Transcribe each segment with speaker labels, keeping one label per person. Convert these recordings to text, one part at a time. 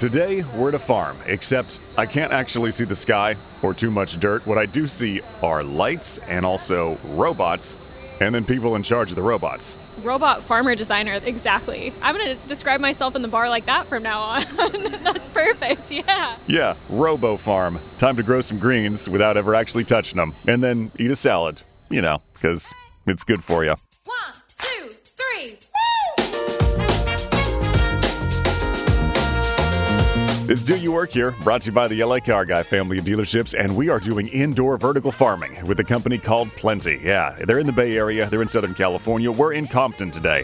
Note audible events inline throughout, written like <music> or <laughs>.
Speaker 1: Today, we're at a farm, except I can't actually see the sky or too much dirt. What I do see are lights and also robots, and then people in charge of the robots.
Speaker 2: Robot farmer designer, exactly. I'm going to describe myself in the bar like that from now on. <laughs> That's perfect, yeah.
Speaker 1: Yeah, Robo Farm. Time to grow some greens without ever actually touching them, and then eat a salad. You know, because it's good for you. It's Do You Work Here, brought to you by the LA Car Guy family of dealerships, and we are doing indoor vertical farming with a company called Plenty. Yeah, they're in the Bay Area, they're in Southern California. We're in Compton today.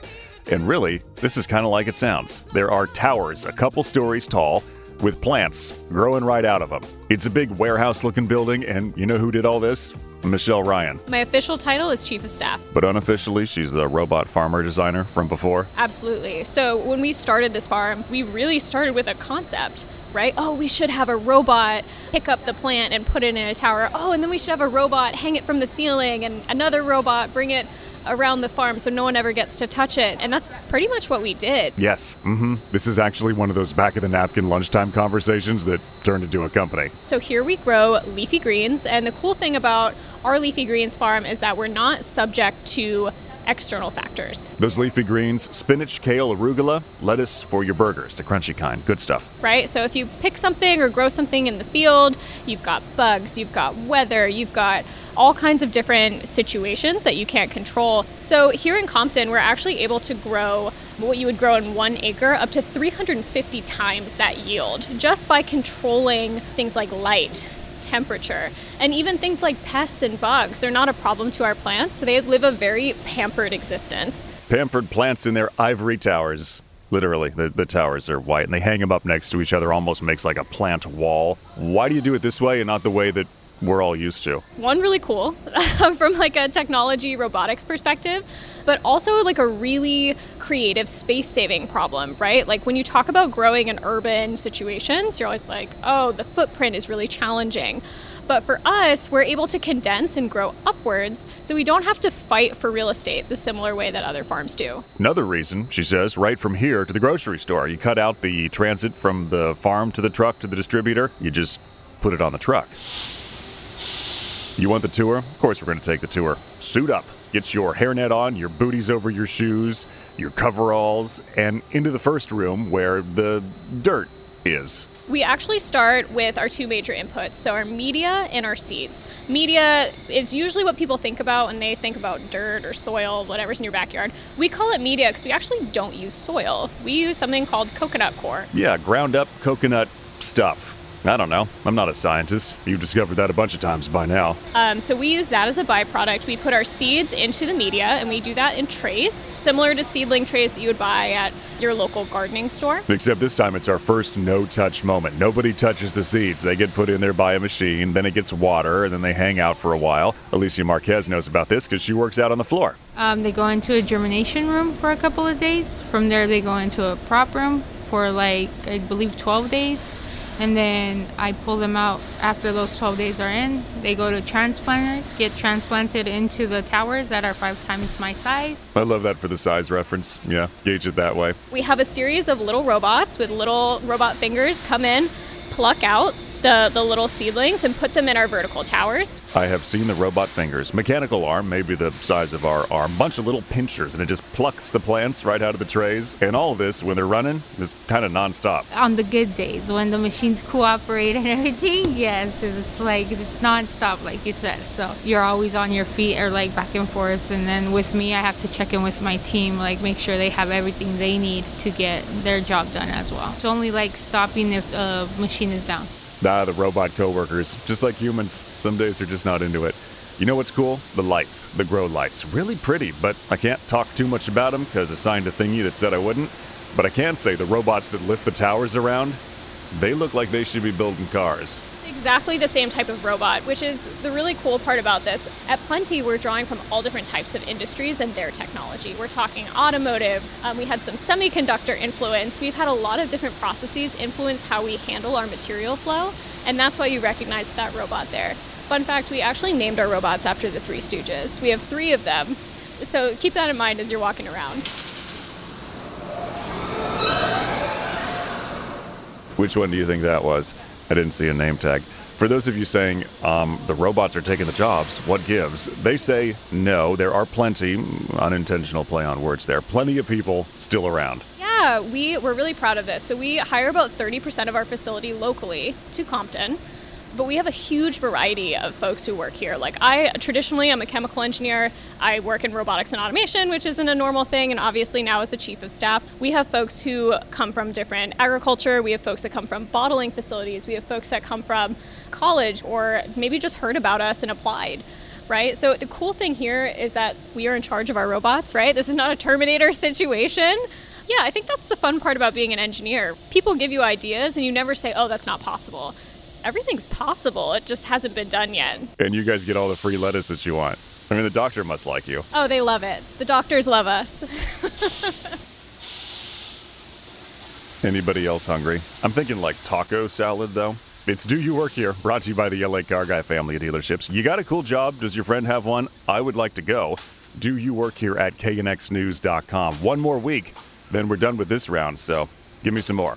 Speaker 1: And really, this is kind of like it sounds. There are towers, a couple stories tall, with plants growing right out of them. It's a big warehouse looking building, and you know who did all this? Michelle Ryan.
Speaker 2: My official title is Chief of Staff.
Speaker 1: But unofficially, she's the robot farmer designer from before.
Speaker 2: Absolutely. So when we started this farm, we really started with a concept, right? Oh, we should have a robot pick up the plant and put it in a tower. Oh, and then we should have a robot hang it from the ceiling and another robot bring it around the farm so no one ever gets to touch it. And that's pretty much what we did.
Speaker 1: Yes, mm-hmm. This is actually one of those back of the napkin lunchtime conversations that turned into a company.
Speaker 2: So here we grow leafy greens, and the cool thing about our leafy greens farm is that we're not subject to external factors,
Speaker 1: Those leafy greens, spinach, kale, arugula, lettuce for your burgers, the crunchy kind. Good stuff.
Speaker 2: right? So if you pick something or grow something in the field, you've got bugs, you've got weather, you've got all kinds of different situations that you can't control. So here in Compton, we're actually able to grow what you would grow in one acre up to 350 times that yield just by controlling things like light, temperature, and even things like pests and bugs. They're not a problem to our plants, so they live a very pampered existence.
Speaker 1: Pampered plants in their ivory towers. Literally, the, the towers are white and they hang them up next to each other, almost makes like a plant wall. Why do you do it this way and not the way that we're all used to?
Speaker 2: one really cool <laughs> from like a technology robotics perspective but also like a really creative space saving problem right like when you talk about growing in urban situations you're always like oh the footprint is really challenging but for us we're able to condense and grow upwards so we don't have to fight for real estate the similar way that other farms do
Speaker 1: Another reason, she says, right from here to the grocery store. You cut out the transit from the farm to the truck to the distributor, you just put it on the truck. You want the tour? Of course, we're going to take the tour. Suit up. Get your hairnet on, your booties over your shoes, your coveralls, and into the first room where the dirt is.
Speaker 2: We actually start with our two major inputs, so our media and our seeds. Media is usually what people think about when they think about dirt or soil, whatever's in your backyard. We call it media because we actually don't use soil. We use something called coconut core.
Speaker 1: Yeah, ground up coconut stuff. I don't know. I'm not a scientist. You've discovered that a bunch of times by now.
Speaker 2: Um, so we use that as a byproduct. We put our seeds into the media, and we do that in trays, similar to seedling trays that you would buy at your local gardening store.
Speaker 1: Except this time it's our first no touch moment. Nobody touches the seeds. They get put in there by a machine, then it gets water, and then they hang out for a while. Alicia Marquez knows about this because she works out on the floor.
Speaker 3: Um, they go into a germination room for a couple of days. From there, they go into a prop room for like, I believe, 12 days. And then I pull them out after those 12 days are in. They go to transplanter, get transplanted into the towers that are five times my size.
Speaker 1: I love that for the size reference. Yeah, gauge it that way.
Speaker 2: We have a series of little robots with little robot fingers come in, pluck out the, the little seedlings and put them in our vertical towers.
Speaker 1: I have seen the robot fingers, mechanical arm, maybe the size of our arm, bunch of little pinchers, and it just plucks the plants right out of the trays. And all of this, when they're running, is kind of nonstop.
Speaker 3: On the good days, when the machines cooperate and <laughs> everything, yes, it's like it's non-stop, like you said. So you're always on your feet or like back and forth. And then with me, I have to check in with my team, like make sure they have everything they need to get their job done as well. It's only like stopping if a machine is down.
Speaker 1: Ah, the robot coworkers, just like humans, some days they're just not into it. You know what's cool? The lights, the grow lights. Really pretty, but I can't talk too much about them because I signed a thingy that said I wouldn't. But I can say the robots that lift the towers around, they look like they should be building cars.
Speaker 2: It's exactly the same type of robot, which is the really cool part about this. At Plenty, we're drawing from all different types of industries and their technology. We're talking automotive, um, we had some semiconductor influence, we've had a lot of different processes influence how we handle our material flow, and that's why you recognize that robot there. Fun fact we actually named our robots after the Three Stooges. We have three of them, so keep that in mind as you're walking around.
Speaker 1: Which one do you think that was? I didn't see a name tag. For those of you saying um, the robots are taking the jobs, what gives? They say no, there are plenty, unintentional play on words there, plenty of people still around.
Speaker 2: Yeah, we, we're really proud of this. So we hire about 30% of our facility locally to Compton. But we have a huge variety of folks who work here. Like I traditionally I'm a chemical engineer. I work in robotics and automation, which isn't a normal thing, and obviously now as a chief of staff, we have folks who come from different agriculture, we have folks that come from bottling facilities, we have folks that come from college or maybe just heard about us and applied right? So the cool thing here is that we are in charge of our robots, right? This is not a Terminator situation. Yeah, I think that's the fun part about being an engineer. People give you ideas and you never say, oh, that's not possible. Everything's possible, it just hasn't been done yet.
Speaker 1: And you guys get all the free lettuce that you want. I mean, the doctor must like you.
Speaker 2: Oh, they love it. The doctors love us. <laughs>
Speaker 1: Anybody else hungry? I'm thinking like taco salad, though. It's Do You Work Here, brought to you by the LA Car Guy family of dealerships. You got a cool job? Does your friend have one? I would like to go. Do You Work Here at knxnews.com. One more week, then we're done with this round, so give me some more.